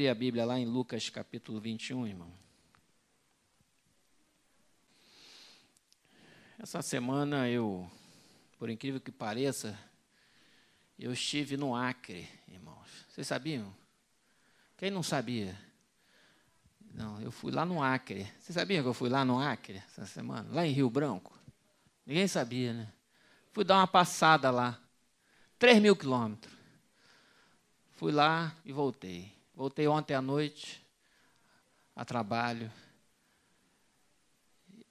abrir a Bíblia lá em Lucas capítulo 21, irmão. Essa semana eu, por incrível que pareça, eu estive no Acre, irmãos. Vocês sabiam? Quem não sabia? Não, eu fui lá no Acre. Vocês sabiam que eu fui lá no Acre essa semana? Lá em Rio Branco? Ninguém sabia, né? Fui dar uma passada lá. 3 mil quilômetros. Fui lá e voltei. Voltei ontem à noite a trabalho.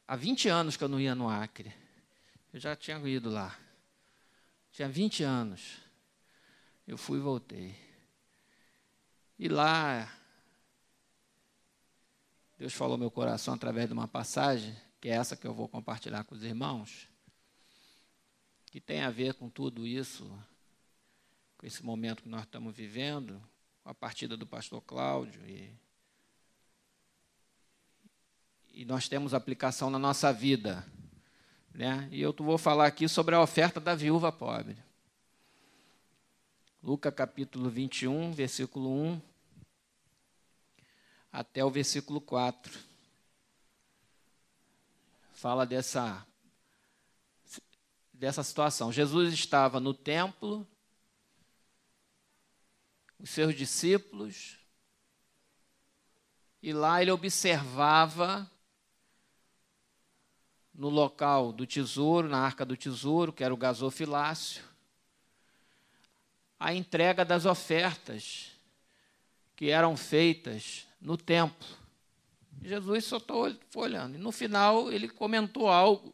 Há 20 anos que eu não ia no Acre. Eu já tinha ido lá. Tinha 20 anos. Eu fui e voltei. E lá, Deus falou meu coração através de uma passagem, que é essa que eu vou compartilhar com os irmãos, que tem a ver com tudo isso, com esse momento que nós estamos vivendo, a partida do pastor Cláudio e e nós temos aplicação na nossa vida. Né? E eu vou falar aqui sobre a oferta da viúva pobre. Lucas capítulo 21, versículo 1 até o versículo 4. Fala dessa, dessa situação. Jesus estava no templo, os seus discípulos, e lá ele observava no local do tesouro, na arca do tesouro, que era o gasofilácio, a entrega das ofertas que eram feitas no templo. Jesus só foi olhando. E no final ele comentou algo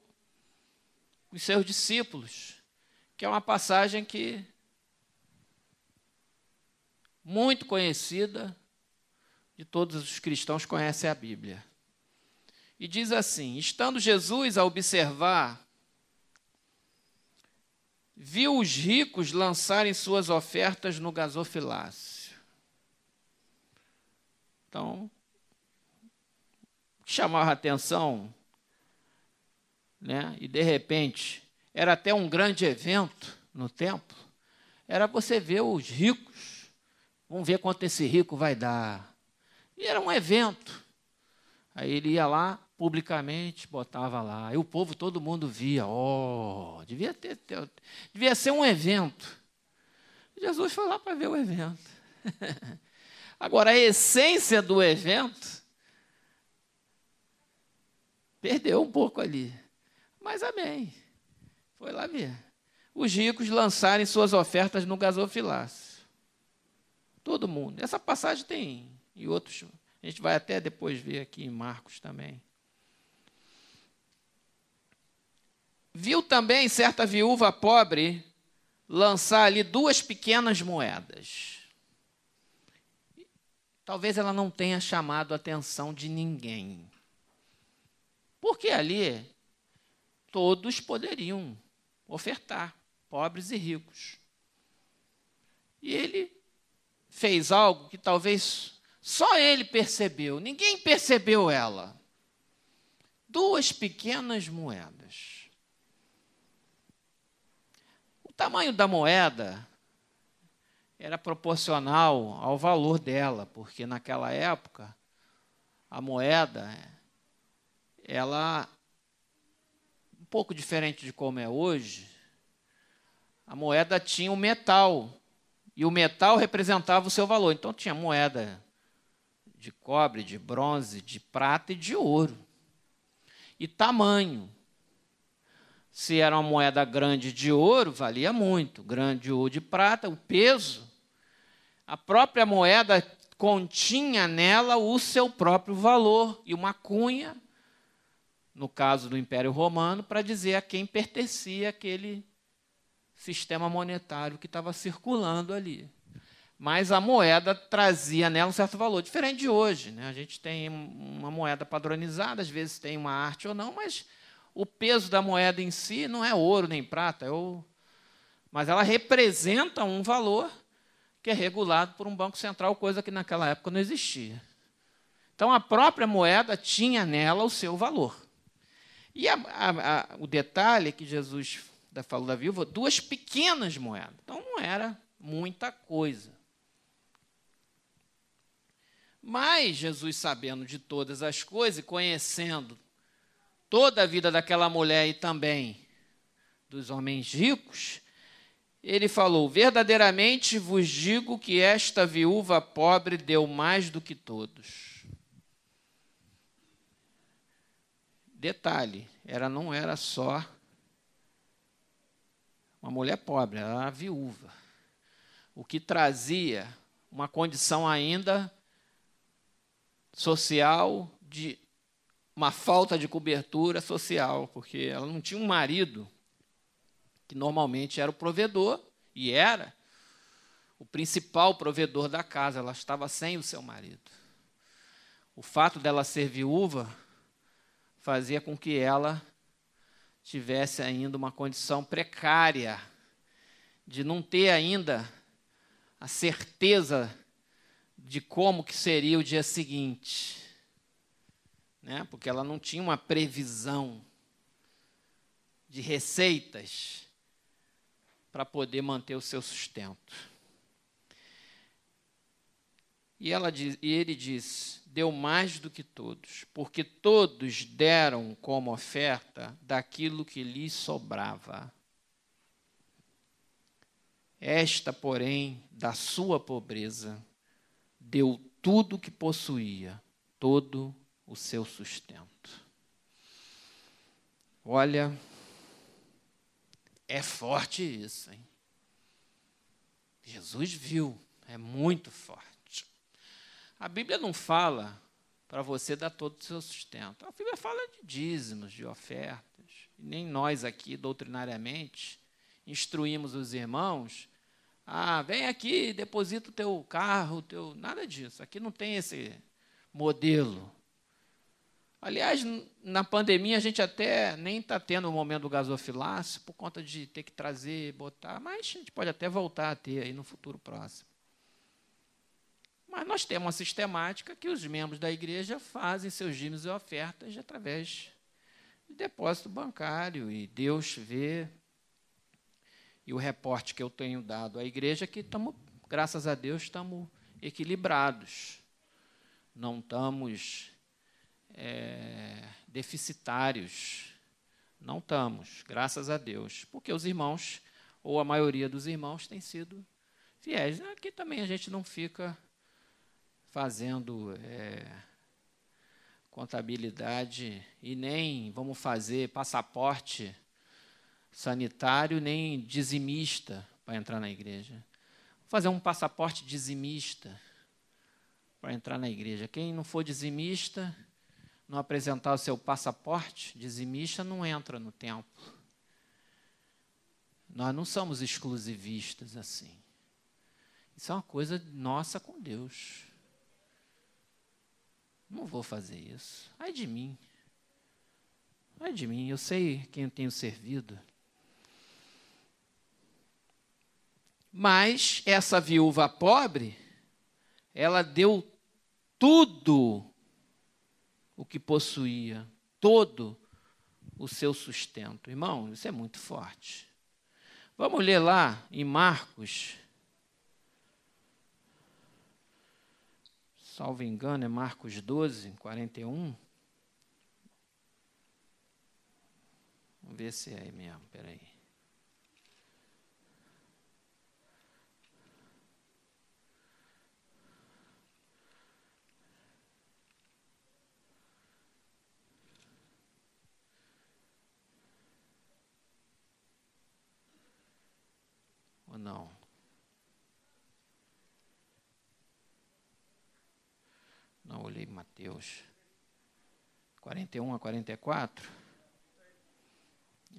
com os seus discípulos, que é uma passagem que muito conhecida de todos os cristãos conhecem a Bíblia. E diz assim: Estando Jesus a observar, viu os ricos lançarem suas ofertas no gasofilácio. Então, chamava a atenção, né? e de repente, era até um grande evento no templo, era você ver os ricos, vamos ver quanto esse rico vai dar. E era um evento. Aí ele ia lá, publicamente botava lá. E o povo, todo mundo via. Oh, devia, ter, ter devia ser um evento. Jesus foi lá para ver o evento. Agora, a essência do evento perdeu um pouco ali. Mas amém. Foi lá ver. Os ricos lançarem suas ofertas no gasofilácio. Todo mundo. Essa passagem tem e outros. A gente vai até depois ver aqui em Marcos também. viu também certa viúva pobre lançar ali duas pequenas moedas. Talvez ela não tenha chamado a atenção de ninguém. Porque ali todos poderiam ofertar, pobres e ricos. E ele fez algo que talvez só ele percebeu, ninguém percebeu ela. Duas pequenas moedas. O tamanho da moeda era proporcional ao valor dela, porque naquela época a moeda ela um pouco diferente de como é hoje, a moeda tinha o metal e o metal representava o seu valor. Então tinha moeda de cobre, de bronze, de prata e de ouro. E tamanho. Se era uma moeda grande de ouro, valia muito. Grande ouro de prata, o peso. A própria moeda continha nela o seu próprio valor e uma cunha, no caso do Império Romano, para dizer a quem pertencia aquele sistema monetário que estava circulando ali. Mas a moeda trazia nela um certo valor, diferente de hoje. Né? A gente tem uma moeda padronizada, às vezes tem uma arte ou não, mas o peso da moeda em si não é ouro nem prata, é o... mas ela representa um valor que é regulado por um banco central, coisa que naquela época não existia. Então a própria moeda tinha nela o seu valor. E a, a, a, o detalhe que Jesus falou da viúva, duas pequenas moedas. Então não era muita coisa. Mas Jesus, sabendo de todas as coisas e conhecendo toda a vida daquela mulher e também dos homens ricos, ele falou: Verdadeiramente vos digo que esta viúva pobre deu mais do que todos. Detalhe, ela não era só uma mulher pobre, ela era viúva. O que trazia uma condição ainda social de uma falta de cobertura social, porque ela não tinha um marido que normalmente era o provedor, e era o principal provedor da casa, ela estava sem o seu marido. O fato dela ser viúva fazia com que ela tivesse ainda uma condição precária de não ter ainda a certeza de como que seria o dia seguinte, né? Porque ela não tinha uma previsão de receitas para poder manter o seu sustento. E, ela diz, e ele diz: deu mais do que todos, porque todos deram como oferta daquilo que lhes sobrava. Esta, porém, da sua pobreza, deu tudo o que possuía, todo o seu sustento. Olha, é forte isso, hein? Jesus viu, é muito forte. A Bíblia não fala para você dar todo o seu sustento. A Bíblia fala de dízimos, de ofertas. E nem nós aqui, doutrinariamente, instruímos os irmãos. Ah, vem aqui, deposita o teu carro, teu. Nada disso. Aqui não tem esse modelo. Aliás, na pandemia a gente até nem está tendo o momento do gasofilácio por conta de ter que trazer, botar, mas a gente pode até voltar a ter aí no futuro próximo. Mas nós temos uma sistemática que os membros da igreja fazem seus dízimos e ofertas através de depósito bancário e Deus vê. E o reporte que eu tenho dado à igreja é que estamos, graças a Deus, estamos equilibrados. Não estamos é, deficitários. Não estamos, graças a Deus, porque os irmãos, ou a maioria dos irmãos, tem sido fiéis. Aqui também a gente não fica fazendo é, contabilidade e nem vamos fazer passaporte sanitário, nem dizimista para entrar na igreja. Vou fazer um passaporte dizimista para entrar na igreja. Quem não for dizimista, não apresentar o seu passaporte dizimista, não entra no templo. Nós não somos exclusivistas assim. Isso é uma coisa nossa com Deus. Não vou fazer isso. Ai de mim. Ai de mim, eu sei quem eu tenho servido. Mas essa viúva pobre, ela deu tudo o que possuía, todo o seu sustento. Irmão, isso é muito forte. Vamos ler lá em Marcos. Salvo engano, é Marcos 12, 41. Vamos ver se é aí mesmo, peraí. Ou não? Não olhei Mateus. 41 a 44.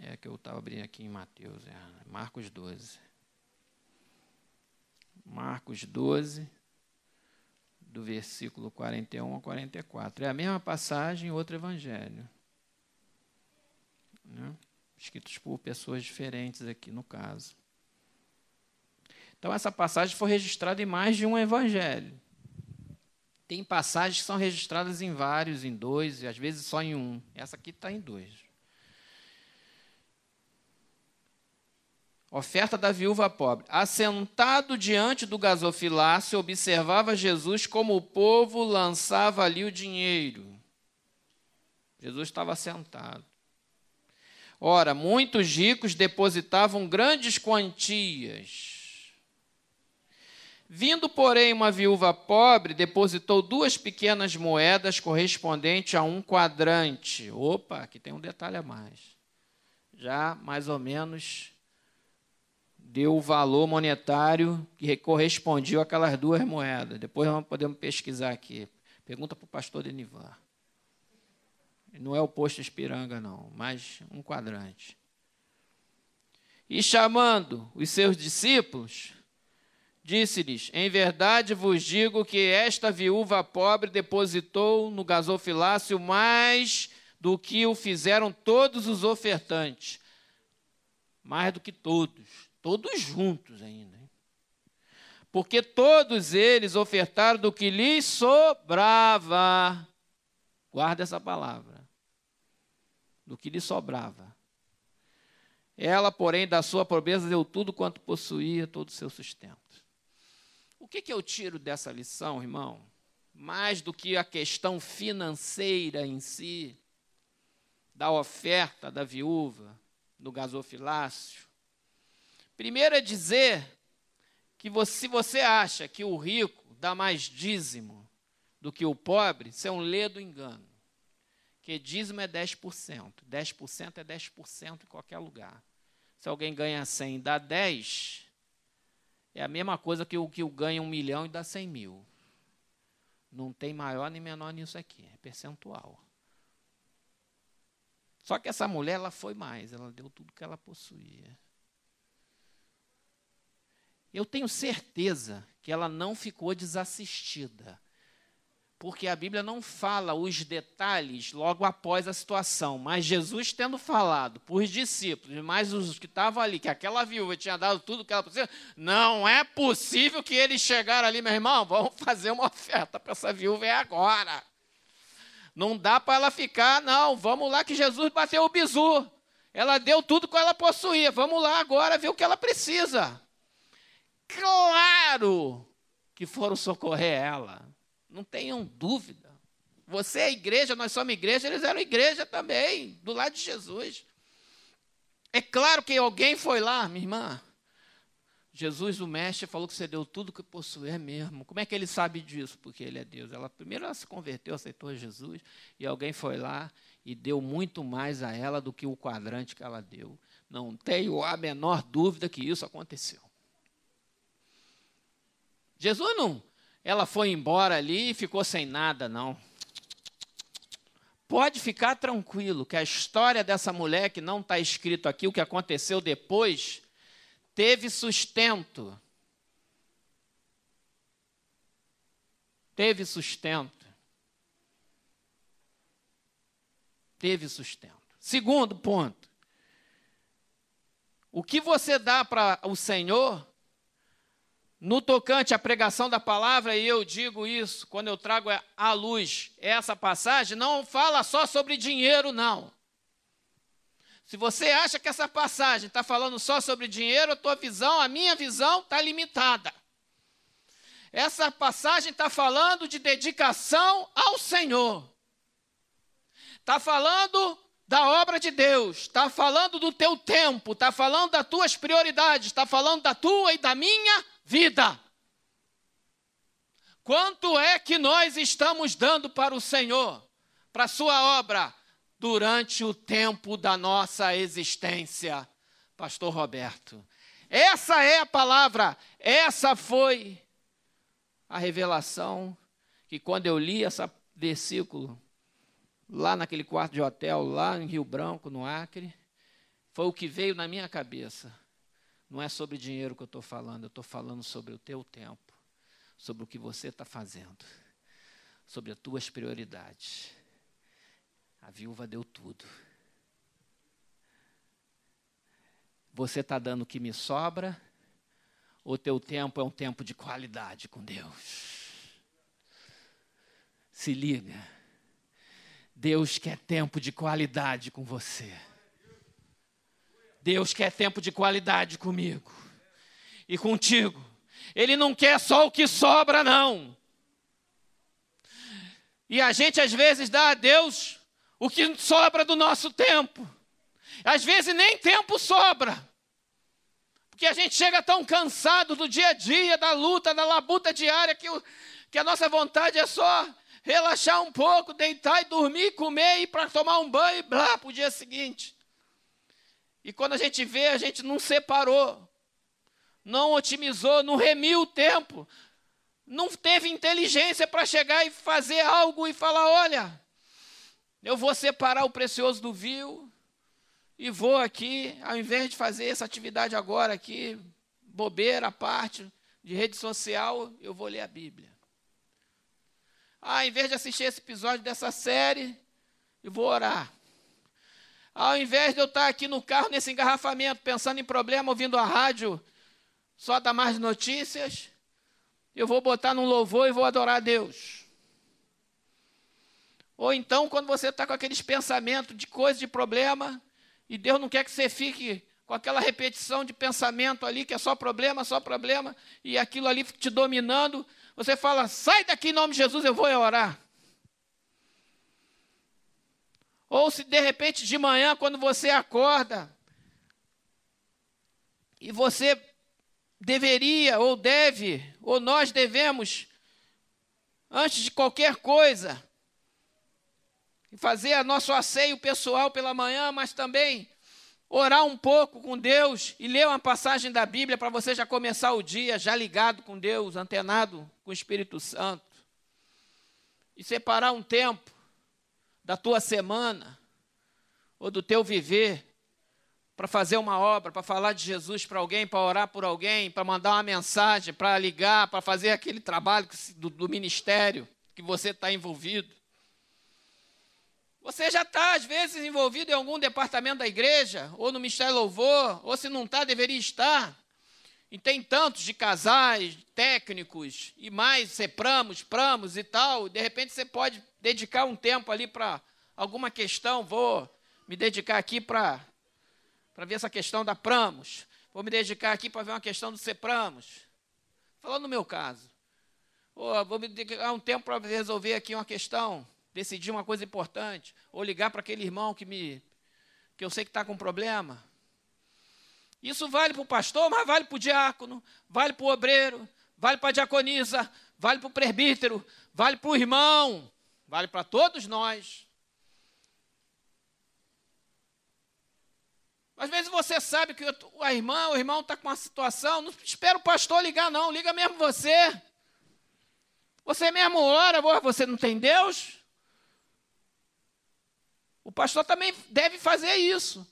É que eu estava abrindo aqui em Mateus, é, Marcos 12. Marcos 12, do versículo 41 a 44. É a mesma passagem, outro evangelho. Né? Escritos por pessoas diferentes aqui, no caso. Então, essa passagem foi registrada em mais de um evangelho. Tem passagens que são registradas em vários, em dois, e às vezes só em um. Essa aqui está em dois. Oferta da viúva pobre. Assentado diante do gasofilácio, observava Jesus como o povo lançava ali o dinheiro. Jesus estava sentado. Ora, muitos ricos depositavam grandes quantias. Vindo, porém, uma viúva pobre, depositou duas pequenas moedas correspondentes a um quadrante. Opa, aqui tem um detalhe a mais. Já mais ou menos deu o valor monetário que correspondia àquelas duas moedas. Depois nós podemos pesquisar aqui. Pergunta para o pastor Denivar. Não é o posto Espiranga, não, mas um quadrante. E chamando os seus discípulos, disse-lhes: Em verdade vos digo que esta viúva pobre depositou no gasofilácio mais do que o fizeram todos os ofertantes. Mais do que todos, todos juntos ainda. Porque todos eles ofertaram do que lhes sobrava. Guarda essa palavra do que lhe sobrava. Ela, porém, da sua pobreza deu tudo quanto possuía, todo o seu sustento. O que, que eu tiro dessa lição, irmão? Mais do que a questão financeira em si, da oferta da viúva, do gasofilácio. Primeiro é dizer que você, se você acha que o rico dá mais dízimo do que o pobre, isso é um ledo engano. Porque dízimo é 10%. 10% é 10% em qualquer lugar. Se alguém ganha 100 e dá 10, é a mesma coisa que o que ganha um milhão e dá 100 mil. Não tem maior nem menor nisso aqui, é percentual. Só que essa mulher, ela foi mais, ela deu tudo que ela possuía. Eu tenho certeza que ela não ficou desassistida porque a Bíblia não fala os detalhes logo após a situação, mas Jesus tendo falado os discípulos, mais os que estavam ali, que aquela viúva tinha dado tudo que ela precisava, não é possível que eles chegaram ali, meu irmão, vamos fazer uma oferta para essa viúva é agora. Não dá para ela ficar, não, vamos lá que Jesus bateu o bizu. Ela deu tudo que ela possuía, vamos lá agora ver o que ela precisa. Claro que foram socorrer ela não tenham dúvida. Você é igreja, nós somos igreja, eles eram igreja também, do lado de Jesus. É claro que alguém foi lá, minha irmã. Jesus, o mestre, falou que você deu tudo que possui, é mesmo. Como é que ele sabe disso? Porque ele é Deus. Ela primeiro ela se converteu, aceitou Jesus, e alguém foi lá e deu muito mais a ela do que o quadrante que ela deu. Não tenho a menor dúvida que isso aconteceu. Jesus não ela foi embora ali e ficou sem nada, não. Pode ficar tranquilo que a história dessa mulher, que não está escrito aqui, o que aconteceu depois, teve sustento. Teve sustento. Teve sustento. Segundo ponto. O que você dá para o Senhor no tocante à pregação da palavra, e eu digo isso quando eu trago à luz essa passagem, não fala só sobre dinheiro, não. Se você acha que essa passagem está falando só sobre dinheiro, a tua visão, a minha visão está limitada. Essa passagem está falando de dedicação ao Senhor. Está falando da obra de Deus, está falando do teu tempo, está falando das tuas prioridades, está falando da tua e da minha vida. Quanto é que nós estamos dando para o Senhor, para a sua obra, durante o tempo da nossa existência, Pastor Roberto? Essa é a palavra, essa foi a revelação que quando eu li esse versículo, lá naquele quarto de hotel, lá em Rio Branco, no Acre, foi o que veio na minha cabeça. Não é sobre dinheiro que eu estou falando, eu estou falando sobre o teu tempo, sobre o que você está fazendo, sobre as tuas prioridades. A viúva deu tudo. Você está dando o que me sobra, ou teu tempo é um tempo de qualidade com Deus? Se liga. Deus quer tempo de qualidade com você. Deus quer tempo de qualidade comigo e contigo. Ele não quer só o que sobra, não. E a gente às vezes dá a Deus o que sobra do nosso tempo. Às vezes nem tempo sobra. Porque a gente chega tão cansado do dia a dia, da luta, da labuta diária, que, o, que a nossa vontade é só relaxar um pouco, deitar e dormir, comer, ir para tomar um banho e blá para o dia seguinte. E quando a gente vê, a gente não separou, não otimizou, não remiu o tempo, não teve inteligência para chegar e fazer algo e falar: olha, eu vou separar o precioso do vil e vou aqui, ao invés de fazer essa atividade agora aqui, bobeira, parte de rede social, eu vou ler a Bíblia. Ah, ao invés de assistir esse episódio dessa série, eu vou orar. Ao invés de eu estar aqui no carro, nesse engarrafamento, pensando em problema, ouvindo a rádio, só dar mais notícias, eu vou botar num louvor e vou adorar a Deus. Ou então, quando você está com aqueles pensamentos de coisa, de problema, e Deus não quer que você fique com aquela repetição de pensamento ali, que é só problema, só problema, e aquilo ali te dominando, você fala: sai daqui em nome de Jesus, eu vou orar. Ou se de repente de manhã, quando você acorda, e você deveria, ou deve, ou nós devemos, antes de qualquer coisa, fazer nosso asseio pessoal pela manhã, mas também orar um pouco com Deus e ler uma passagem da Bíblia para você já começar o dia já ligado com Deus, antenado com o Espírito Santo. E separar um tempo da tua semana ou do teu viver para fazer uma obra, para falar de Jesus para alguém, para orar por alguém, para mandar uma mensagem, para ligar, para fazer aquele trabalho do, do ministério que você está envolvido. Você já está, às vezes, envolvido em algum departamento da igreja, ou no Ministério Louvor, ou se não está, deveria estar. E tem tantos de casais, técnicos, e mais, sepramos, pramos e tal. De repente você pode dedicar um tempo ali para alguma questão. Vou me dedicar aqui para ver essa questão da pramos. Vou me dedicar aqui para ver uma questão do sepramos. Falando no meu caso. Ou vou me dedicar um tempo para resolver aqui uma questão decidir uma coisa importante, ou ligar para aquele irmão que me que eu sei que está com problema. Isso vale para o pastor, mas vale para o diácono, vale para o obreiro, vale para a diaconisa, vale para o presbítero, vale para o irmão, vale para todos nós. Às vezes você sabe que a irmã, o irmão está com uma situação, não espera o pastor ligar, não, liga mesmo você. Você mesmo ora, você não tem Deus? O pastor também deve fazer isso.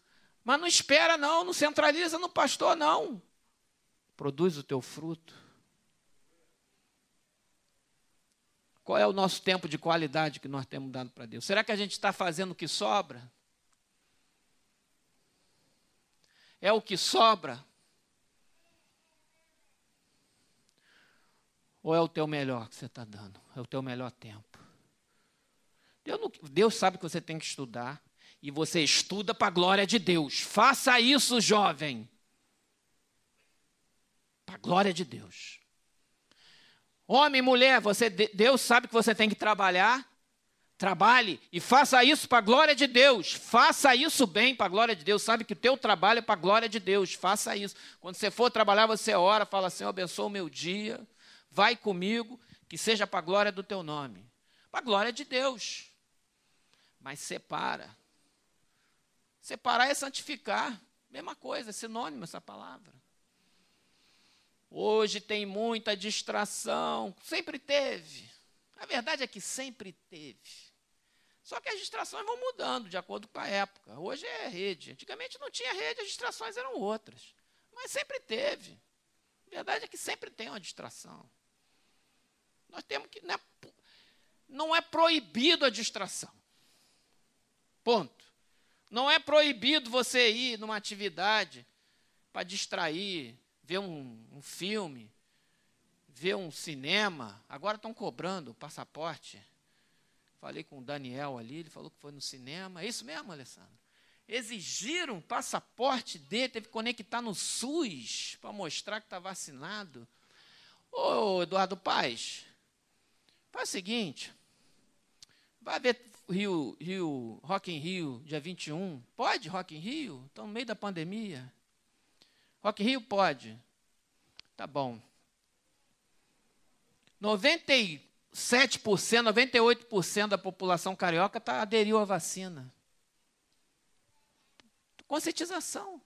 Mas não espera, não, não centraliza no pastor, não. Produz o teu fruto. Qual é o nosso tempo de qualidade que nós temos dado para Deus? Será que a gente está fazendo o que sobra? É o que sobra? Ou é o teu melhor que você está dando? É o teu melhor tempo? Deus, Deus sabe que você tem que estudar. E você estuda para a glória de Deus. Faça isso, jovem. Para a glória de Deus. Homem, mulher, você, Deus sabe que você tem que trabalhar. Trabalhe e faça isso para a glória de Deus. Faça isso bem para a glória de Deus. Sabe que o teu trabalho é para a glória de Deus. Faça isso. Quando você for trabalhar, você ora, fala assim: abençoa o meu dia. Vai comigo, que seja para a glória do teu nome. Para a glória de Deus mas separa. Separar é santificar. Mesma coisa, é sinônimo essa palavra. Hoje tem muita distração, sempre teve. A verdade é que sempre teve. Só que as distrações vão mudando de acordo com a época. Hoje é rede. Antigamente não tinha rede, as distrações eram outras. Mas sempre teve. A verdade é que sempre tem uma distração. Nós temos que. Não é, não é proibido a distração. Ponto. Não é proibido você ir numa atividade para distrair, ver um, um, filme, ver um cinema. Agora estão cobrando o passaporte. Falei com o Daniel ali, ele falou que foi no cinema. É isso mesmo, Alessandro? Exigiram passaporte dele, teve que conectar no SUS para mostrar que está vacinado. Ô, Eduardo Paz, faz o seguinte, vai ver Rio, Rio, Rock in Rio, dia 21. Pode Rock in Rio? Estão no meio da pandemia. Rock in Rio pode. Tá bom. 97%, 98% da população carioca tá, aderiu à vacina. Conscientização.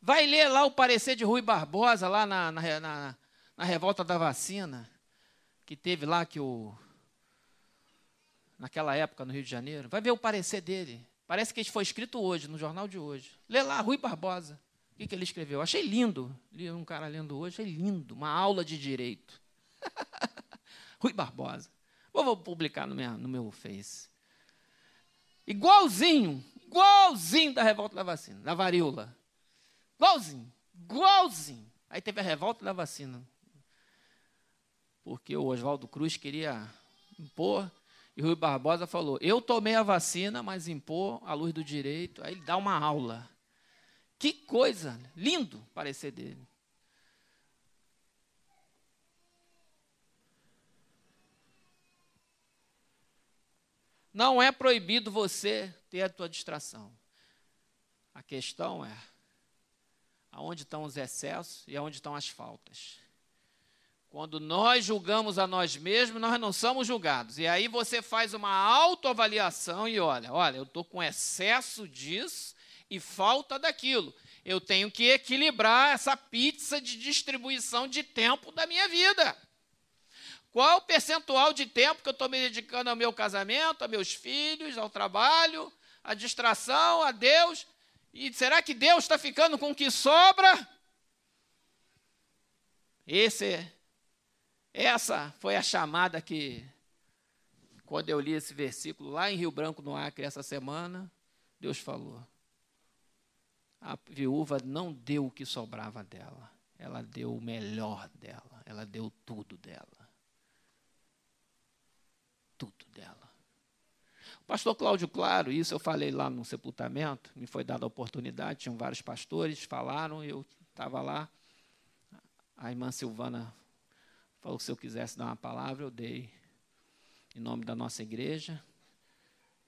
Vai ler lá o parecer de Rui Barbosa, lá na, na, na, na revolta da vacina, que teve lá que o. Naquela época no Rio de Janeiro. Vai ver o parecer dele. Parece que isso foi escrito hoje, no jornal de hoje. Lê lá, Rui Barbosa. O que, que ele escreveu? Achei lindo. Li um cara lendo hoje, achei lindo. Uma aula de direito. Rui Barbosa. Vou, vou publicar no meu, no meu Face. Igualzinho, igualzinho da revolta da vacina, da varíola. Igualzinho, igualzinho. Aí teve a revolta da vacina. Porque o Oswaldo Cruz queria impor, e Rui Barbosa falou: Eu tomei a vacina, mas impor a luz do direito. Aí ele dá uma aula. Que coisa, lindo parecer dele. Não é proibido você ter a tua distração. A questão é aonde estão os excessos e aonde estão as faltas. Quando nós julgamos a nós mesmos, nós não somos julgados. E aí você faz uma autoavaliação e olha, olha, eu estou com excesso disso e falta daquilo. Eu tenho que equilibrar essa pizza de distribuição de tempo da minha vida. Qual o percentual de tempo que eu estou me dedicando ao meu casamento, a meus filhos, ao trabalho, à distração, a Deus? E será que Deus está ficando com o que sobra? Esse, essa foi a chamada que, quando eu li esse versículo lá em Rio Branco, no Acre, essa semana, Deus falou. A viúva não deu o que sobrava dela, ela deu o melhor dela, ela deu tudo dela tudo dela. O pastor Cláudio Claro, isso eu falei lá no sepultamento, me foi dada a oportunidade, tinham vários pastores, falaram, eu estava lá. A irmã Silvana falou que se eu quisesse dar uma palavra, eu dei em nome da nossa igreja,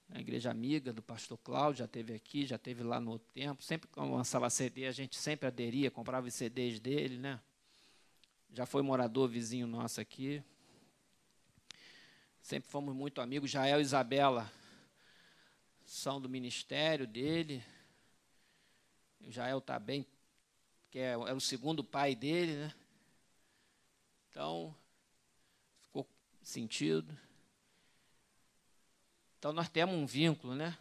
a igreja amiga do pastor Cláudio, já teve aqui, já teve lá no outro tempo. Sempre que lançava CD, a gente sempre aderia, comprava os CDs dele, né? Já foi morador vizinho nosso aqui. Sempre fomos muito amigos. Jael e Isabela são do ministério dele. O Jael está bem, que é, é o segundo pai dele, né? Então, ficou sentido. Então, nós temos um vínculo, né?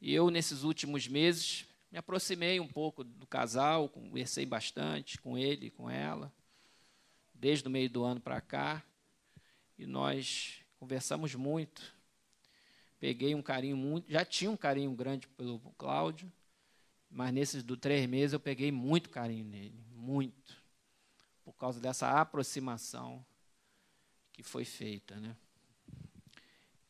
E eu, nesses últimos meses, me aproximei um pouco do casal, conversei bastante com ele, com ela, desde o meio do ano para cá e nós conversamos muito. Peguei um carinho muito, já tinha um carinho grande pelo Cláudio, mas nesses do três meses eu peguei muito carinho nele, muito, por causa dessa aproximação que foi feita, né?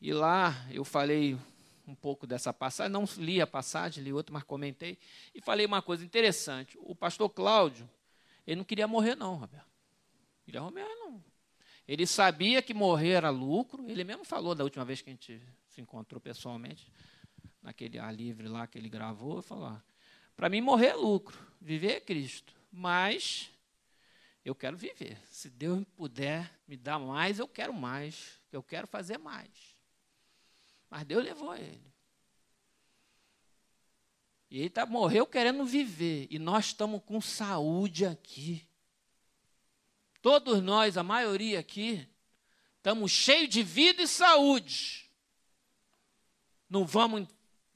E lá eu falei um pouco dessa passagem, não li a passagem, li outra, mas comentei, e falei uma coisa interessante. O pastor Cláudio, ele não queria morrer, não, Roberto. Queria morrer, não. Ele sabia que morrer era lucro. Ele mesmo falou da última vez que a gente se encontrou pessoalmente, naquele ar livre lá que ele gravou, falou: para mim morrer é lucro, viver é Cristo. Mas eu quero viver. Se Deus puder me dar mais, eu quero mais. Eu quero fazer mais. Mas Deus levou ele. E ele tá, morreu querendo viver. E nós estamos com saúde aqui. Todos nós, a maioria aqui, estamos cheios de vida e saúde. Não vamos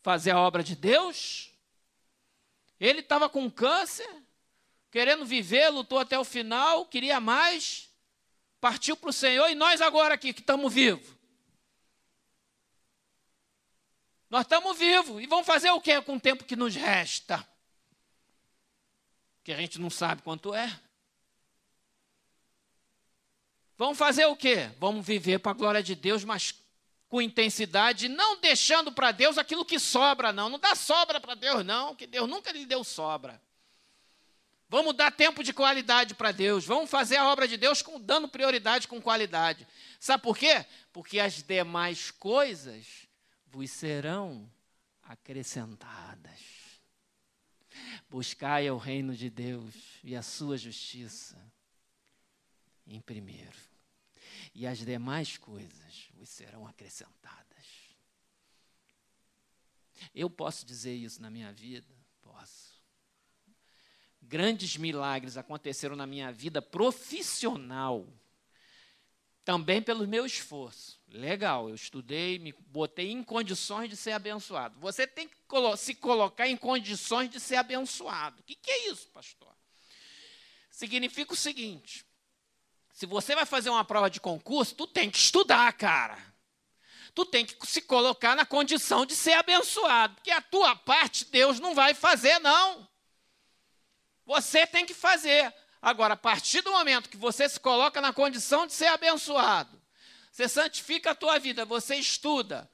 fazer a obra de Deus? Ele estava com câncer, querendo viver, lutou até o final, queria mais, partiu para o Senhor e nós agora aqui que estamos vivos. Nós estamos vivos e vamos fazer o que com o tempo que nos resta? Que a gente não sabe quanto é. Vamos fazer o quê? Vamos viver para a glória de Deus, mas com intensidade, não deixando para Deus aquilo que sobra, não. Não dá sobra para Deus, não, que Deus nunca lhe deu sobra. Vamos dar tempo de qualidade para Deus. Vamos fazer a obra de Deus com, dando prioridade com qualidade. Sabe por quê? Porque as demais coisas vos serão acrescentadas. Buscai o reino de Deus e a sua justiça em primeiro. E as demais coisas vos serão acrescentadas. Eu posso dizer isso na minha vida? Posso. Grandes milagres aconteceram na minha vida profissional, também pelo meu esforço. Legal, eu estudei, me botei em condições de ser abençoado. Você tem que se colocar em condições de ser abençoado. O que, que é isso, pastor? Significa o seguinte: se você vai fazer uma prova de concurso, tu tem que estudar, cara. Tu tem que se colocar na condição de ser abençoado, porque a tua parte Deus não vai fazer, não. Você tem que fazer. Agora, a partir do momento que você se coloca na condição de ser abençoado, você santifica a tua vida, você estuda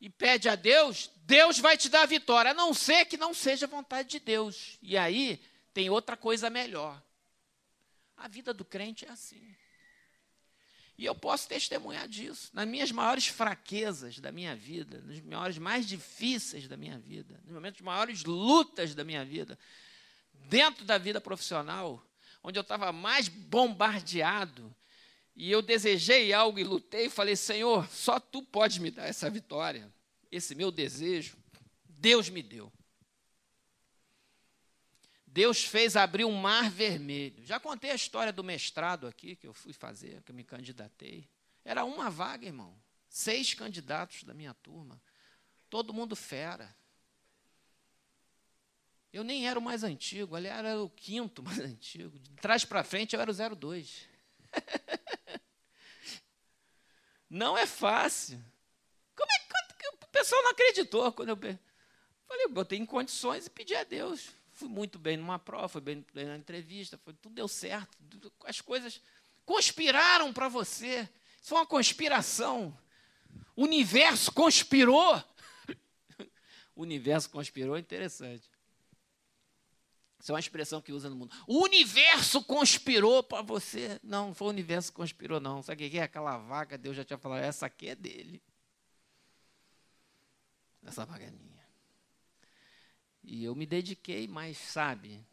e pede a Deus, Deus vai te dar a vitória, a não ser que não seja vontade de Deus. E aí tem outra coisa melhor. A vida do crente é assim. E eu posso testemunhar disso. Nas minhas maiores fraquezas da minha vida, nos maiores mais difíceis da minha vida, nos momentos maiores lutas da minha vida, dentro da vida profissional, onde eu estava mais bombardeado, e eu desejei algo e lutei, e falei: Senhor, só tu pode me dar essa vitória, esse meu desejo. Deus me deu. Deus fez abrir um mar vermelho. Já contei a história do mestrado aqui, que eu fui fazer, que eu me candidatei. Era uma vaga, irmão. Seis candidatos da minha turma. Todo mundo fera. Eu nem era o mais antigo, aliás, era o quinto mais antigo. De trás para frente eu era o 02. não é fácil. Como é que o pessoal não acreditou quando eu falei, eu botei em condições e pedi a Deus fui muito bem numa prova, fui bem, na entrevista, foi, tudo deu certo. As coisas conspiraram para você. Isso foi uma conspiração. O universo conspirou. O universo conspirou interessante. Isso é uma expressão que usa no mundo. O universo conspirou para você. Não, não foi o universo que conspirou, não. Sabe o que é? Aquela vaga, Deus já tinha falado, essa aqui é dele. Essa vaga é minha. E eu me dediquei, mas sabe,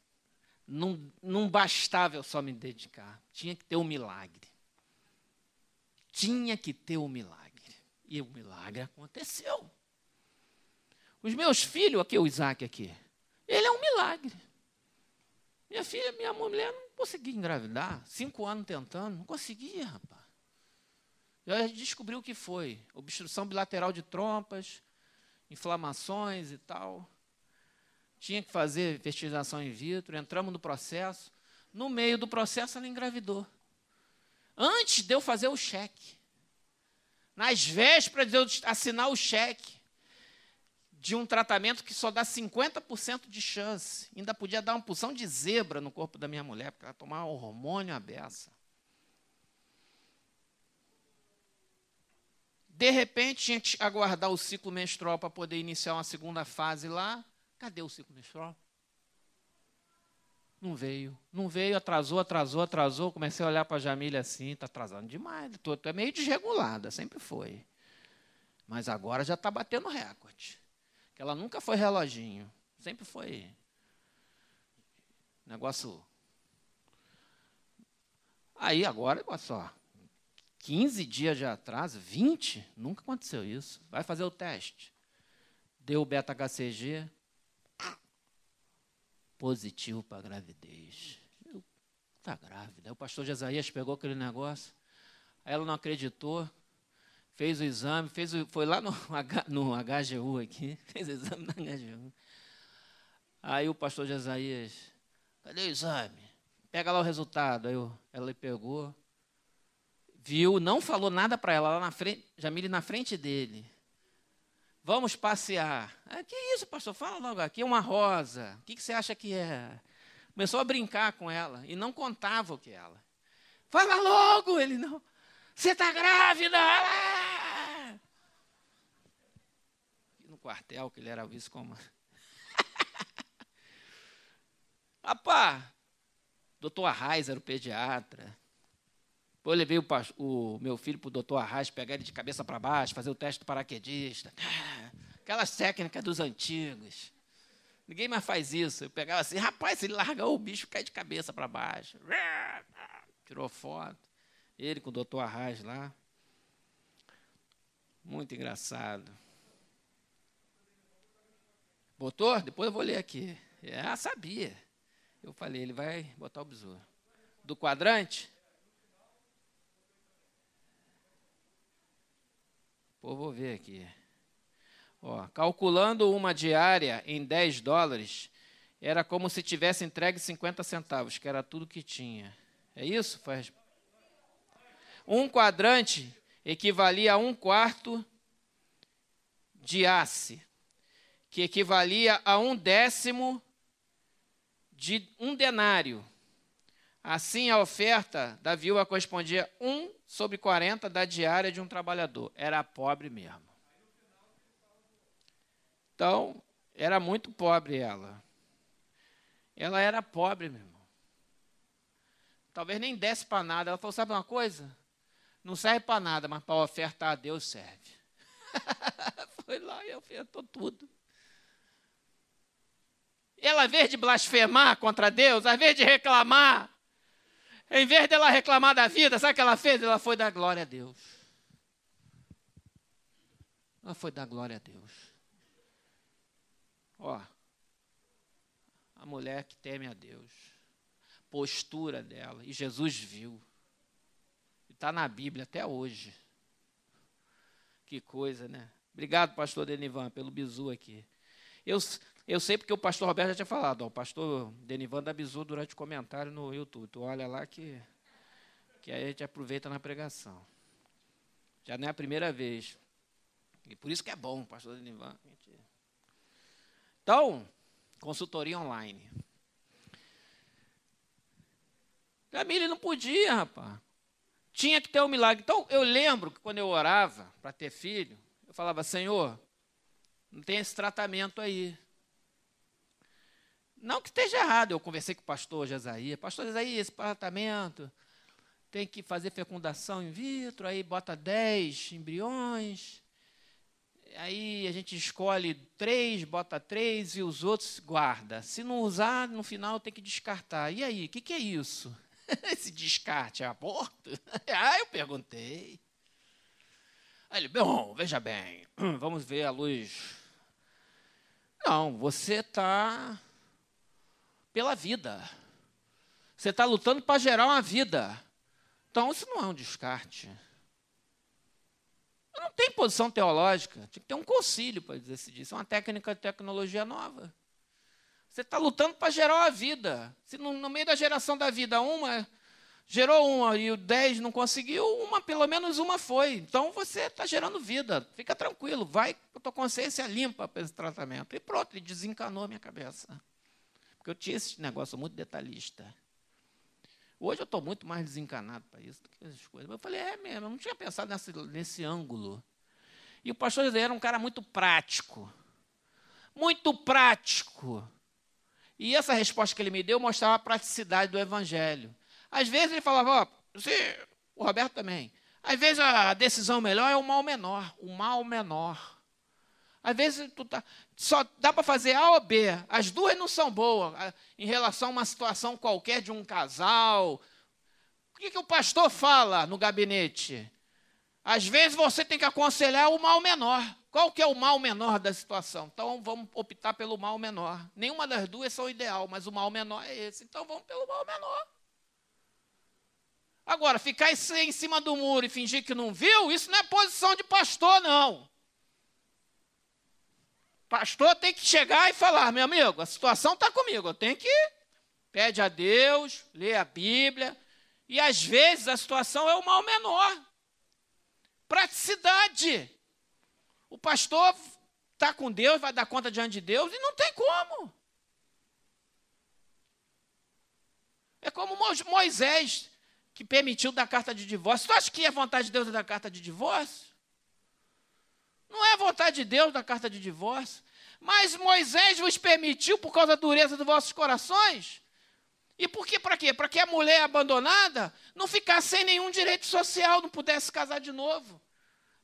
não, não bastava eu só me dedicar, tinha que ter um milagre. Tinha que ter um milagre. E o milagre aconteceu. Os meus filhos, aqui, o Isaac aqui, ele é um milagre. Minha filha, minha mulher não conseguia engravidar, cinco anos tentando, não conseguia, rapaz. Eu descobri o que foi: obstrução bilateral de trompas, inflamações e tal. Tinha que fazer fertilização in vitro, entramos no processo. No meio do processo, ela engravidou. Antes de eu fazer o cheque, nas vésperas de eu assinar o cheque, de um tratamento que só dá 50% de chance. Ainda podia dar uma pulsão de zebra no corpo da minha mulher, porque ela tomava hormônio à beça. De repente, tinha que aguardar o ciclo menstrual para poder iniciar uma segunda fase lá. Cadê o ciclo menstrual? Não veio. Não veio, atrasou, atrasou, atrasou. Comecei a olhar para a Jamília assim, está atrasando demais. Tu é meio desregulada, sempre foi. Mas agora já está batendo recorde. Que ela nunca foi reloginho. Sempre foi. Negócio. Aí agora, olha só. 15 dias de atraso, 20, nunca aconteceu isso. Vai fazer o teste. Deu o beta-HCG, positivo para gravidez. Está grávida. O pastor Jesaías pegou aquele negócio, aí ela não acreditou, fez o exame, fez o, foi lá no, no HGU aqui, fez o exame na HGU. Aí o pastor Jesaías, cadê o exame? Pega lá o resultado. Aí eu, ela pegou, viu, não falou nada para ela, lá na frente, Jamile na frente dele. Vamos passear. Ah, que isso, pastor? Fala logo aqui, uma rosa. O que, que você acha que é? Começou a brincar com ela e não contava o que ela. Fala logo! Ele não. Você está grávida! Ah! Quartel, que ele era vice-comandante. Rapaz, doutor Arraes era o pediatra. Depois eu levei o, o meu filho para o doutor Arraes, pegar ele de cabeça para baixo, fazer o teste do paraquedista. Aquelas técnicas dos antigos. Ninguém mais faz isso. Eu pegava assim, rapaz, ele largar o bicho, cai de cabeça para baixo. Tirou foto. Ele com o doutor Arraes lá. Muito engraçado. Botou? Depois eu vou ler aqui. É, sabia. Eu falei, ele vai botar o besouro. Do quadrante? Pô, vou ver aqui. Ó, calculando uma diária em 10 dólares, era como se tivesse entregue 50 centavos, que era tudo que tinha. É isso? Faz. Um quadrante equivalia a um quarto de asse, que equivalia a um décimo de um denário. Assim, a oferta da viúva correspondia a 1 sobre 40 da diária de um trabalhador. Era pobre mesmo. Então, era muito pobre ela. Ela era pobre, meu irmão. Talvez nem desse para nada. Ela falou: sabe uma coisa? Não serve para nada, mas para ofertar a Deus serve. Foi lá e ofertou tudo. Ela, ao invés de blasfemar contra Deus, ao invés de reclamar, em vez dela reclamar da vida, sabe o que ela fez? Ela foi dar glória a Deus. Ela foi dar glória a Deus. Ó, a mulher que teme a Deus, postura dela, e Jesus viu. Está na Bíblia até hoje. Que coisa, né? Obrigado, pastor Denivan, pelo bizu aqui. Eu, eu sei porque o pastor Roberto já tinha falado. Ó, o pastor Denivan dá bizu durante o comentário no YouTube. Tu olha lá que, que aí a gente aproveita na pregação. Já não é a primeira vez. E por isso que é bom, pastor Denivan. Então, consultoria online. Camille não podia, rapaz. Tinha que ter um milagre. Então, eu lembro que quando eu orava para ter filho, eu falava, Senhor, não tem esse tratamento aí. Não que esteja errado, eu conversei com o pastor Jesaí, pastor Jesaí, esse tratamento tem que fazer fecundação in vitro, aí bota 10 embriões, aí a gente escolhe três, bota três e os outros guarda. Se não usar, no final tem que descartar. E aí, o que, que é isso? Esse descarte é aborto? ah, eu perguntei. Aí ele, bom, veja bem, vamos ver a luz. Não, você está pela vida. Você está lutando para gerar uma vida. Então, isso não é um descarte. Não tem posição teológica. Tinha que ter um concílio para decidir. Isso é uma técnica de tecnologia nova. Você está lutando para gerar uma vida. Se no, no, meio da geração da vida, uma gerou uma e o dez não conseguiu, uma, pelo menos uma foi. Então você está gerando vida. Fica tranquilo, vai com a tua consciência limpa para esse tratamento. E pronto, ele desencanou a minha cabeça. Porque eu tinha esse negócio muito detalhista. Hoje eu estou muito mais desencanado para isso do que essas coisas. Eu falei, é mesmo, eu não tinha pensado nesse, nesse ângulo. E o pastor José era um cara muito prático. Muito prático. E essa resposta que ele me deu mostrava a praticidade do evangelho. Às vezes ele falava, ó, você, o Roberto também. Às vezes a decisão melhor é o mal menor, o mal menor. Às vezes tu tá, só dá para fazer A ou B. As duas não são boas em relação a uma situação qualquer de um casal. O que, que o pastor fala no gabinete? Às vezes você tem que aconselhar o mal menor. Qual que é o mal menor da situação? Então vamos optar pelo mal menor. Nenhuma das duas são ideal, mas o mal menor é esse. Então vamos pelo mal menor. Agora, ficar em cima do muro e fingir que não viu, isso não é posição de pastor, não. Pastor tem que chegar e falar, meu amigo, a situação está comigo, eu tenho que pede a Deus, lê a Bíblia, e às vezes a situação é o mal menor. Praticidade. O pastor está com Deus, vai dar conta diante de Deus, e não tem como. É como Moisés, que permitiu dar carta de divórcio. Tu acha que a vontade de Deus é dar carta de divórcio? Não é vontade de Deus da carta de divórcio. Mas Moisés vos permitiu por causa da dureza dos vossos corações? E por quê? Para quê? Para que a mulher abandonada não ficasse sem nenhum direito social, não pudesse casar de novo.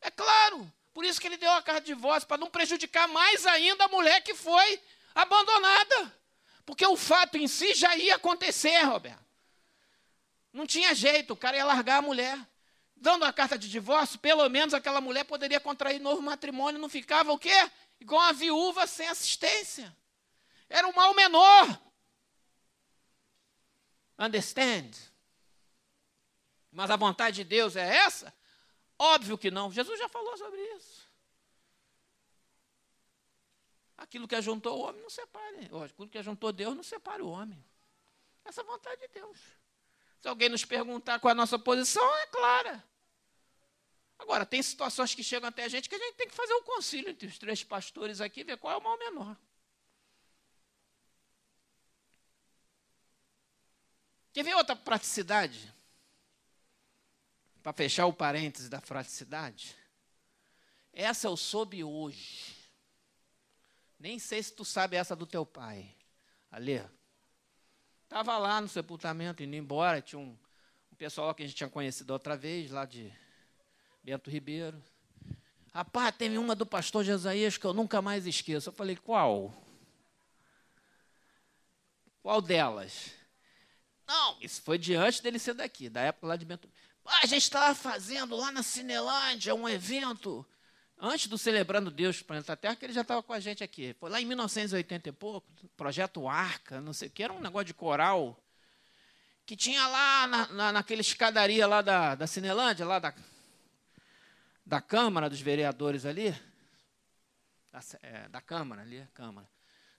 É claro. Por isso que ele deu a carta de divórcio, para não prejudicar mais ainda a mulher que foi abandonada. Porque o fato em si já ia acontecer, Roberto. Não tinha jeito, o cara ia largar a mulher. Dando a carta de divórcio, pelo menos aquela mulher poderia contrair novo matrimônio, não ficava o quê? Igual uma viúva sem assistência. Era um mal menor. Understand? Mas a vontade de Deus é essa? Óbvio que não. Jesus já falou sobre isso. Aquilo que ajuntou o homem não separe. Aquilo que ajuntou Deus não separa o homem. Essa é vontade de Deus. Se alguém nos perguntar qual é a nossa posição, é clara. Agora, tem situações que chegam até a gente que a gente tem que fazer um concílio entre os três pastores aqui ver qual é o mal menor. Quer ver outra praticidade? Para fechar o parêntese da praticidade. Essa eu soube hoje. Nem sei se tu sabe essa do teu pai. Ali. Estava lá no sepultamento, indo embora. Tinha um, um pessoal que a gente tinha conhecido outra vez, lá de Bento Ribeiro. Rapaz, teve uma do pastor Jesaías que eu nunca mais esqueço. Eu falei, qual? Qual delas? Não, isso foi diante dele ser daqui, da época lá de Bento. Ah, a gente estava fazendo lá na Cinelândia um evento, antes do Celebrando Deus Planeta Terra, que ele já estava com a gente aqui. Foi lá em 1980 e pouco, projeto Arca, não sei o que, era um negócio de coral, que tinha lá na, na, naquela escadaria lá da, da Cinelândia, lá da, da Câmara dos Vereadores ali, da, é, da Câmara ali, Câmara.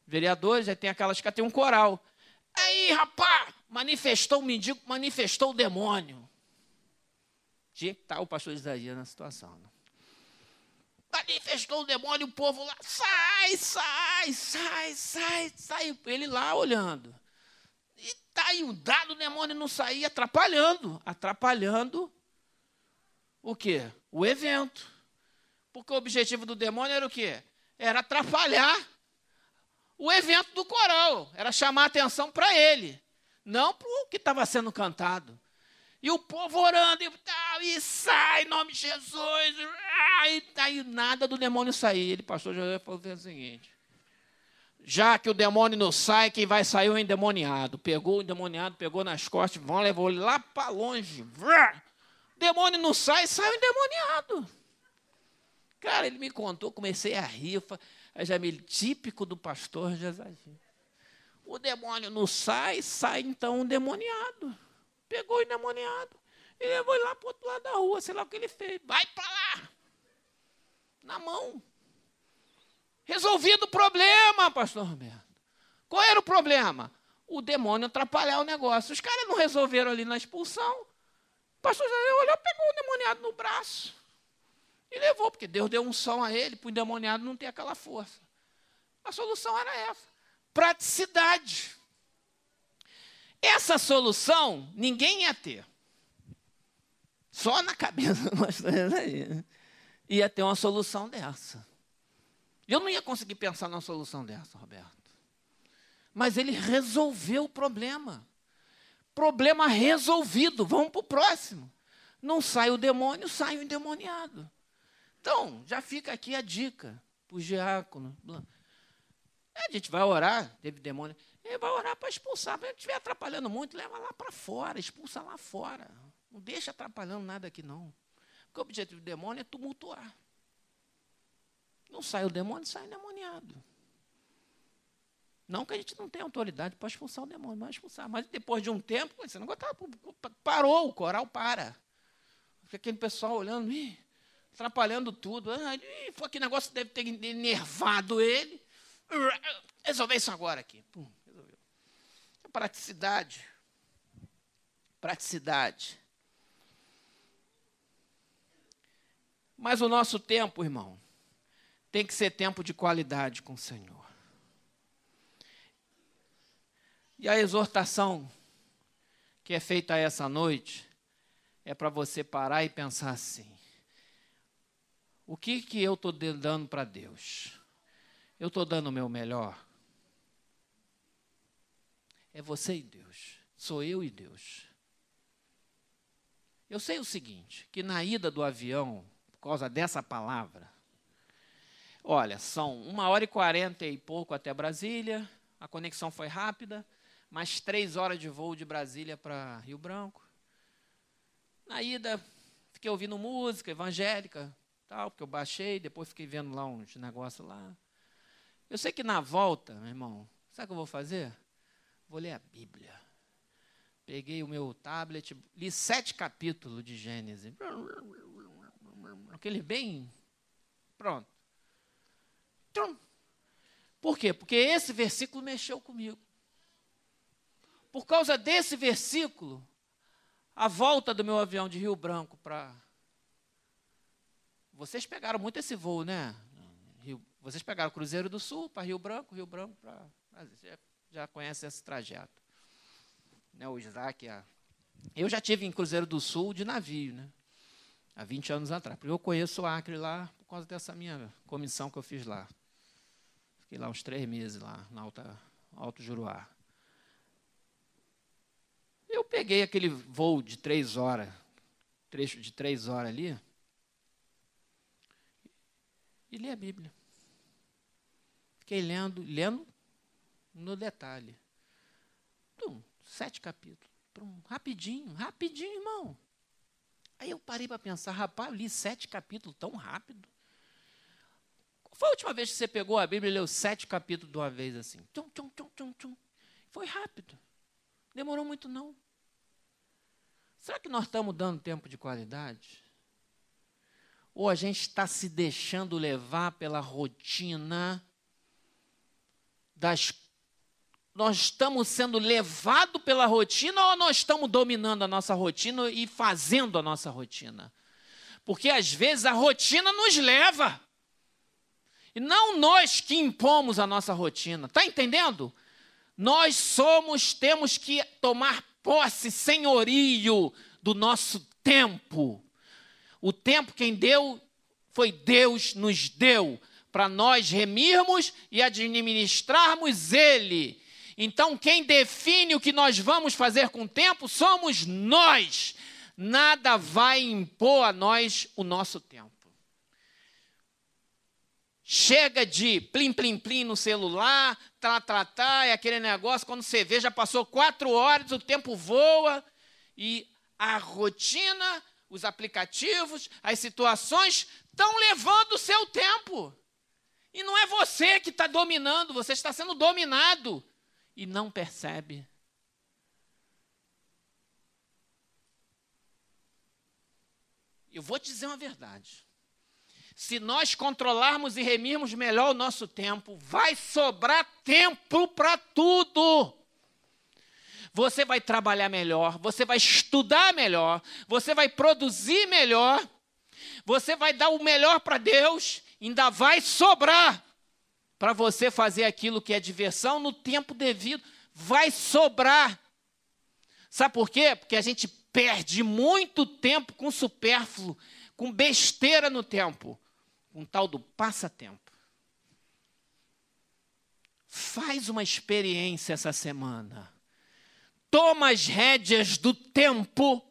Vereadores, aí tem aquelas que tem um coral. Aí, rapaz, manifestou o mendigo, manifestou o demônio. Tinha que estar o pastor Isaías na situação. Manifestou o demônio, o povo lá, sai, sai, sai, sai, sai. Ele lá olhando. E tá aí, o demônio não saía, atrapalhando, atrapalhando o quê? O evento. Porque o objetivo do demônio era o quê? Era atrapalhar o evento do coral, era chamar a atenção para ele, não para o que estava sendo cantado. E o povo orando e tal, e sai em nome de Jesus, e aí nada do demônio sair. Ele, pastor José, falou o seguinte: já que o demônio não sai, quem vai sair é o endemoniado. Pegou o endemoniado, pegou nas costas, vão levou ele lá para longe. O demônio não sai, sai o endemoniado. Cara, ele me contou, comecei a rir. É Jamil, típico do pastor Jezagir. O demônio não sai, sai então um demoniado. Pegou o endemoniado e levou ele lá para o outro lado da rua, sei lá o que ele fez. Vai para lá! Na mão. Resolvido o problema, pastor Roberto. Qual era o problema? O demônio atrapalhar o negócio. Os caras não resolveram ali na expulsão. O pastor José olhou, pegou o demoniado no braço. E levou, porque Deus deu um som a ele, para o endemoniado não ter aquela força. A solução era essa: praticidade. Essa solução ninguém ia ter. Só na cabeça do aí. Ia ter uma solução dessa. Eu não ia conseguir pensar numa solução dessa, Roberto. Mas ele resolveu o problema. Problema resolvido. Vamos para o próximo. Não sai o demônio, sai o endemoniado. Então, já fica aqui a dica para os diáconos. A gente vai orar, teve demônio, ele vai orar para expulsar. Se estiver atrapalhando muito, leva lá para fora, expulsa lá fora. Não deixa atrapalhando nada aqui, não. Porque o objetivo do demônio é tumultuar. Não sai o demônio, sai o endemoniado. Não que a gente não tenha autoridade para expulsar o demônio, mas expulsar. Mas depois de um tempo, você não gostava, parou, o coral para. Fica aquele pessoal olhando, atrapalhando tudo. Ah, foi que negócio deve ter enervado ele. Resolver isso agora aqui. Pum, resolveu. É praticidade. Praticidade. Mas o nosso tempo, irmão, tem que ser tempo de qualidade com o Senhor. E a exortação que é feita essa noite é para você parar e pensar assim: O que, que eu estou dando para Deus? Eu estou dando o meu melhor? É você e Deus. Sou eu e Deus. Eu sei o seguinte: que na ida do avião, por causa dessa palavra, olha, são uma hora e quarenta e pouco até Brasília, a conexão foi rápida, mais três horas de voo de Brasília para Rio Branco. Na ida, fiquei ouvindo música evangélica, tal, porque eu baixei, depois fiquei vendo lá uns negócios lá. Eu sei que na volta, meu irmão, sabe o que eu vou fazer? Vou ler a Bíblia. Peguei o meu tablet, li sete capítulos de Gênesis. Aquele bem. Pronto. Por quê? Porque esse versículo mexeu comigo. Por causa desse versículo, a volta do meu avião de Rio Branco para. Vocês pegaram muito esse voo, né? Vocês pegaram Cruzeiro do Sul para Rio Branco, Rio Branco para. Já, já conhece esse trajeto. Né, o Isaac. A... Eu já tive em Cruzeiro do Sul de navio, né? Há 20 anos atrás. Porque eu conheço o Acre lá por causa dessa minha comissão que eu fiz lá. Fiquei lá uns três meses lá, na Alta, Alto Juruá. Eu peguei aquele voo de três horas, trecho de três horas ali, e li a Bíblia. Fiquei lendo, lendo no detalhe. Tum, sete capítulos. Rapidinho, rapidinho, irmão. Aí eu parei para pensar, rapaz, eu li sete capítulos tão rápido. Foi a última vez que você pegou a Bíblia e leu sete capítulos de uma vez assim? Tchum, tchum, tchum, tchum, tchum. Foi rápido. Demorou muito não. Será que nós estamos dando tempo de qualidade? Ou a gente está se deixando levar pela rotina das nós estamos sendo levados pela rotina ou nós estamos dominando a nossa rotina e fazendo a nossa rotina? Porque às vezes a rotina nos leva. E não nós que impomos a nossa rotina. Está entendendo? Nós somos, temos que tomar posse, senhorio do nosso tempo. O tempo quem deu foi Deus nos deu para nós remirmos e administrarmos ele. Então, quem define o que nós vamos fazer com o tempo somos nós. Nada vai impor a nós o nosso tempo. Chega de plim, plim, plim no celular, tá, tá, tá, é aquele negócio, quando você vê, já passou quatro horas, o tempo voa, e a rotina, os aplicativos, as situações estão levando o seu tempo. E não é você que está dominando, você está sendo dominado e não percebe. Eu vou te dizer uma verdade se nós controlarmos e remirmos melhor o nosso tempo, vai sobrar tempo para tudo. Você vai trabalhar melhor, você vai estudar melhor, você vai produzir melhor, você vai dar o melhor para Deus, ainda vai sobrar para você fazer aquilo que é diversão no tempo devido, vai sobrar. Sabe por quê? Porque a gente perde muito tempo com supérfluo, com besteira no tempo um tal do passatempo. Faz uma experiência essa semana. Toma as rédeas do tempo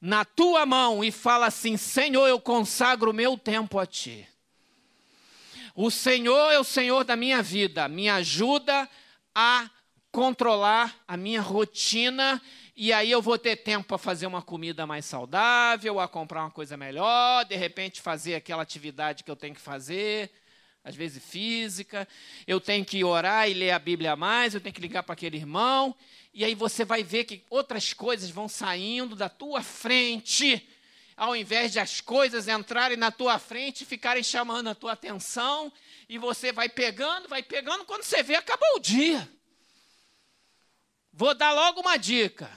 na tua mão e fala assim: Senhor, eu consagro o meu tempo a ti. O Senhor é o Senhor da minha vida, me ajuda a controlar a minha rotina e aí eu vou ter tempo para fazer uma comida mais saudável, a comprar uma coisa melhor, de repente fazer aquela atividade que eu tenho que fazer, às vezes física. Eu tenho que orar e ler a Bíblia mais, eu tenho que ligar para aquele irmão. E aí você vai ver que outras coisas vão saindo da tua frente, ao invés de as coisas entrarem na tua frente e ficarem chamando a tua atenção, e você vai pegando, vai pegando, quando você vê, acabou o dia. Vou dar logo uma dica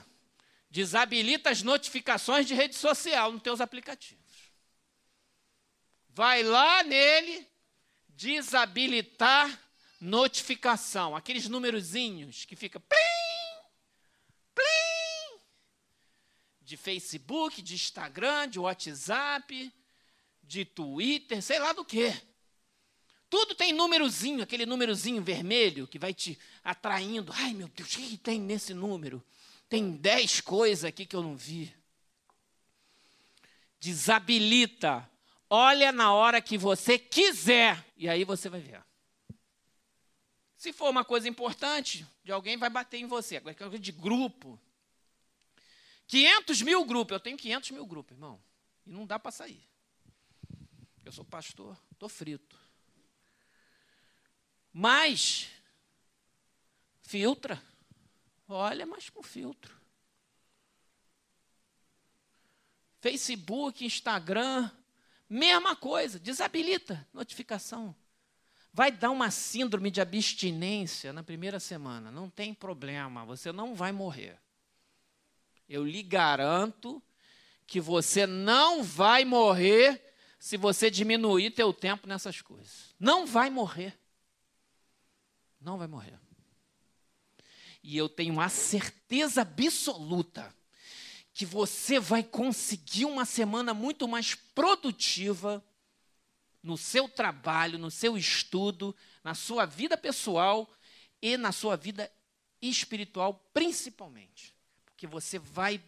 Desabilita as notificações de rede social nos teus aplicativos. Vai lá nele, desabilitar notificação, aqueles númerozinhos que fica plim, de Facebook, de Instagram, de WhatsApp, de Twitter, sei lá do que. Tudo tem númerozinho, aquele númerozinho vermelho que vai te atraindo. Ai, meu Deus, o que tem nesse número? Tem dez coisas aqui que eu não vi. Desabilita. Olha na hora que você quiser. E aí você vai ver. Se for uma coisa importante, de alguém vai bater em você. Agora, coisa de grupo. 500 mil grupos. Eu tenho 500 mil grupos, irmão. E não dá para sair. Eu sou pastor, estou frito. Mas, filtra. Olha, mas com filtro. Facebook, Instagram, mesma coisa, desabilita notificação. Vai dar uma síndrome de abstinência na primeira semana, não tem problema, você não vai morrer. Eu lhe garanto que você não vai morrer se você diminuir teu tempo nessas coisas. Não vai morrer. Não vai morrer. E eu tenho a certeza absoluta que você vai conseguir uma semana muito mais produtiva no seu trabalho, no seu estudo, na sua vida pessoal e na sua vida espiritual, principalmente. Porque você vai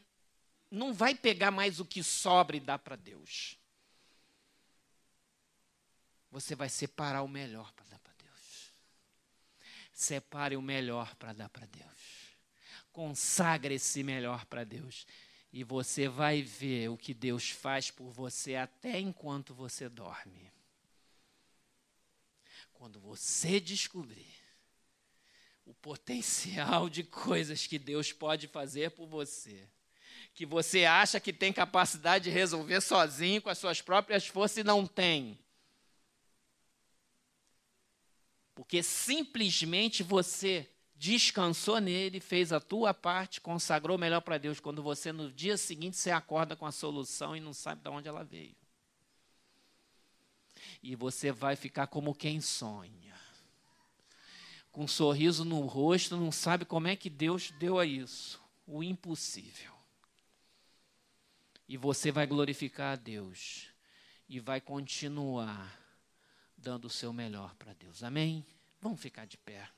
não vai pegar mais o que sobra e dar para Deus. Você vai separar o melhor para dar para Separe o melhor para dar para Deus. Consagre esse melhor para Deus. E você vai ver o que Deus faz por você até enquanto você dorme. Quando você descobrir o potencial de coisas que Deus pode fazer por você, que você acha que tem capacidade de resolver sozinho com as suas próprias forças e não tem. Porque simplesmente você descansou nele, fez a tua parte, consagrou melhor para Deus. Quando você no dia seguinte você acorda com a solução e não sabe de onde ela veio. E você vai ficar como quem sonha. Com um sorriso no rosto, não sabe como é que Deus deu a isso. O impossível. E você vai glorificar a Deus. E vai continuar dando o seu melhor para Deus. Amém? Vamos ficar de pé.